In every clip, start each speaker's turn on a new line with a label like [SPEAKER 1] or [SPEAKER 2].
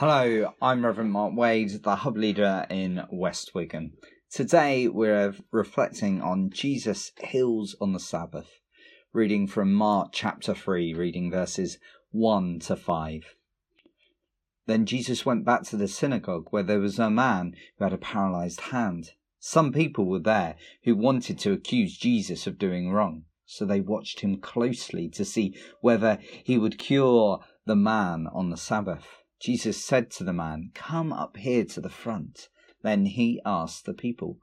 [SPEAKER 1] Hello, I'm Reverend Mark Wade, the Hub Leader in West Wigan. Today we're reflecting on Jesus heals on the Sabbath, reading from Mark chapter 3, reading verses 1 to 5. Then Jesus went back to the synagogue where there was a man who had a paralyzed hand. Some people were there who wanted to accuse Jesus of doing wrong, so they watched him closely to see whether he would cure the man on the Sabbath. Jesus said to the man, Come up here to the front. Then he asked the people,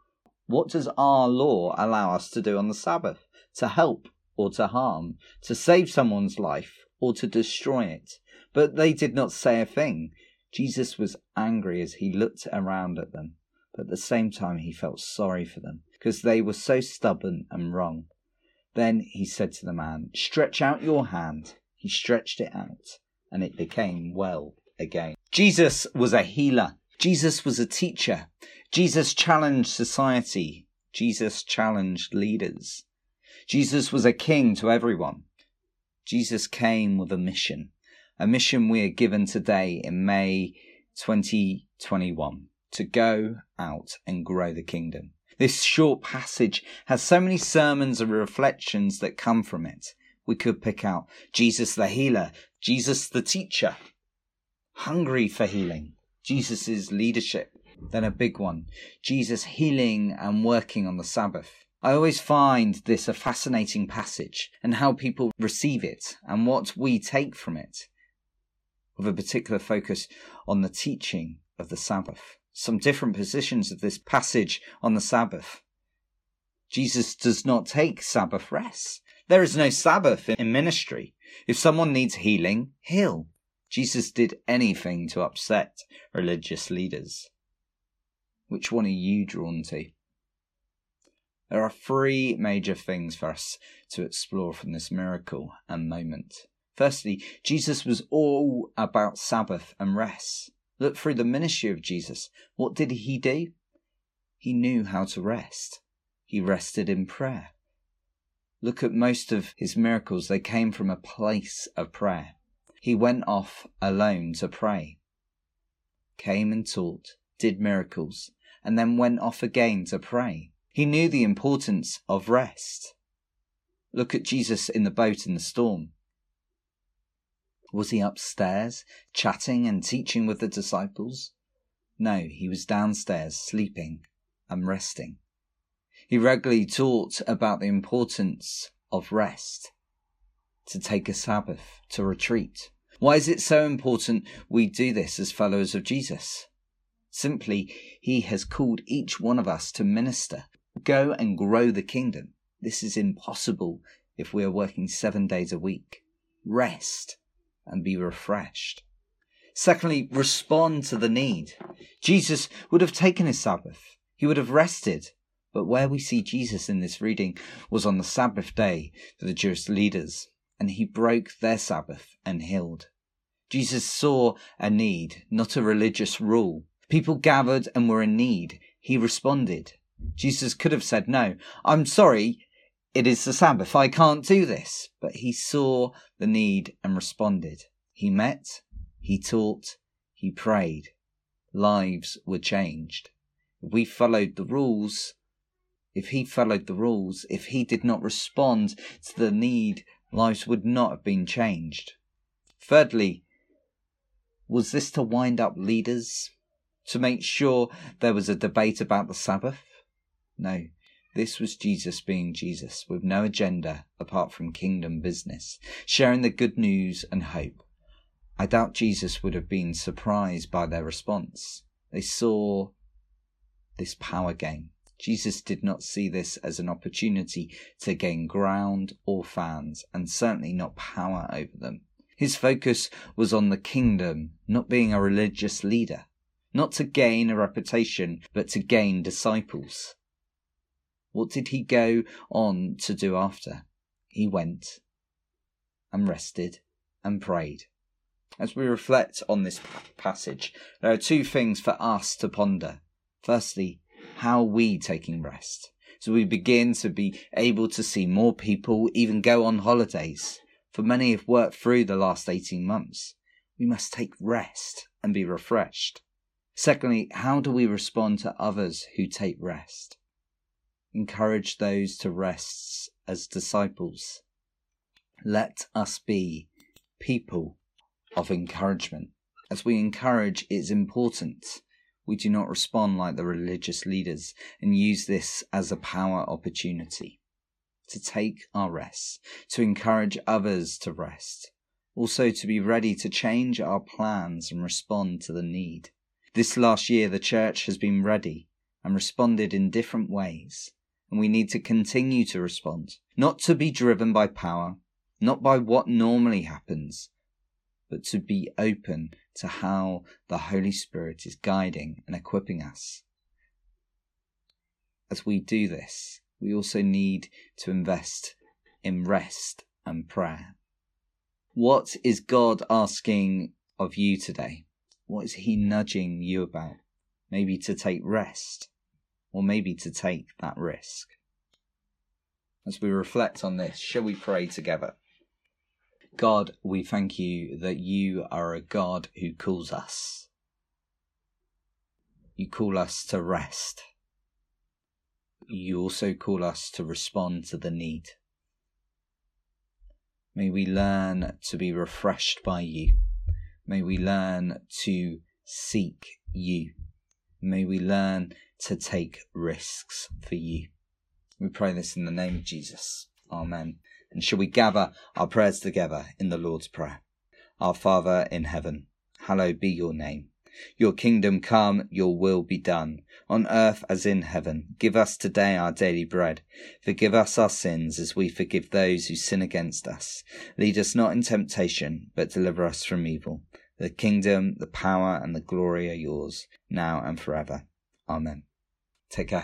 [SPEAKER 1] What does our law allow us to do on the Sabbath? To help or to harm? To save someone's life or to destroy it? But they did not say a thing. Jesus was angry as he looked around at them, but at the same time he felt sorry for them, because they were so stubborn and wrong. Then he said to the man, Stretch out your hand. He stretched it out, and it became well again. Jesus was a healer. Jesus was a teacher. Jesus challenged society. Jesus challenged leaders. Jesus was a king to everyone. Jesus came with a mission, a mission we are given today in May 2021 to go out and grow the kingdom. This short passage has so many sermons and reflections that come from it. We could pick out Jesus the healer, Jesus the teacher, hungry for healing, Jesus' leadership. Then a big one, Jesus healing and working on the Sabbath. I always find this a fascinating passage and how people receive it and what we take from it, with a particular focus on the teaching of the Sabbath. Some different positions of this passage on the Sabbath. Jesus does not take Sabbath rest. There is no Sabbath in ministry. If someone needs healing, heal. Jesus did anything to upset religious leaders. Which one are you drawn to? There are three major things for us to explore from this miracle and moment. Firstly, Jesus was all about Sabbath and rest. Look through the ministry of Jesus. What did he do? He knew how to rest. He rested in prayer. Look at most of his miracles, they came from a place of prayer he went off alone to pray, came and taught, did miracles, and then went off again to pray. He knew the importance of rest. Look at Jesus in the boat in the storm. Was he upstairs, chatting and teaching with the disciples? No, he was downstairs, sleeping and resting. He regularly taught about the importance of rest, to take a Sabbath, to retreat. Why is it so important we do this as followers of Jesus? Simply, He has called each one of us to minister, go and grow the kingdom. This is impossible if we are working seven days a week. Rest and be refreshed. Secondly, respond to the need. Jesus would have taken his Sabbath. He would have rested. But where we see Jesus in this reading was on the Sabbath day for the Jewish leaders and he broke their Sabbath and healed. Jesus saw a need, not a religious rule. People gathered and were in need. He responded. Jesus could have said, No, I'm sorry, it is the Sabbath, I can't do this. But he saw the need and responded. He met, he taught, he prayed. Lives were changed. If we followed the rules, if he followed the rules, if he did not respond to the need lives would not have been changed. Thirdly, was this to wind up leaders? To make sure there was a debate about the Sabbath? No, this was Jesus being Jesus, with no agenda apart from kingdom business, sharing the good news and hope. I doubt Jesus would have been surprised by their response. They saw this power game. Jesus did not see this as an opportunity to gain ground or fans, and certainly not power over them. His focus was on the kingdom, not being a religious leader, not to gain a reputation, but to gain disciples. What did he go on to do after? He went and rested and prayed. As we reflect on this passage, there are two things for us to ponder. Firstly, how are we taking rest? So we begin to be able to see more people even go on holidays. For many have worked through the last 18 months. We must take rest and be refreshed. Secondly, how do we respond to others who take rest? Encourage those to rest as disciples. Let us be people of encouragement. As we encourage, it's important we do not respond like the religious leaders and use this as a power opportunity to take our rest, to encourage others to rest, also to be ready to change our plans and respond to the need. This last year, the church has been ready and responded in different ways, and we need to continue to respond, not to be driven by power, not by what normally happens, but to be open to how the Holy Spirit is guiding and equipping us. As we do this, we also need to invest in rest and prayer. What is God asking of you today? What is He nudging you about? Maybe to take rest, or maybe to take that risk. As we reflect on this, shall we pray together? God, we thank you that you are a God who calls us. You call us to rest. You also call us to respond to the need. May we learn to be refreshed by you. May we learn to seek you. May we learn to take risks for you. We pray this in the name of Jesus. Amen. And shall we gather our prayers together in the Lord's Prayer? Our Father in heaven, hallowed be your name. Your kingdom come, your will be done, on earth as in heaven. Give us today our daily bread. Forgive us our sins as we forgive those who sin against us. Lead us not in temptation, but deliver us from evil. The kingdom, the power, and the glory are yours, now and forever. Amen. Take care.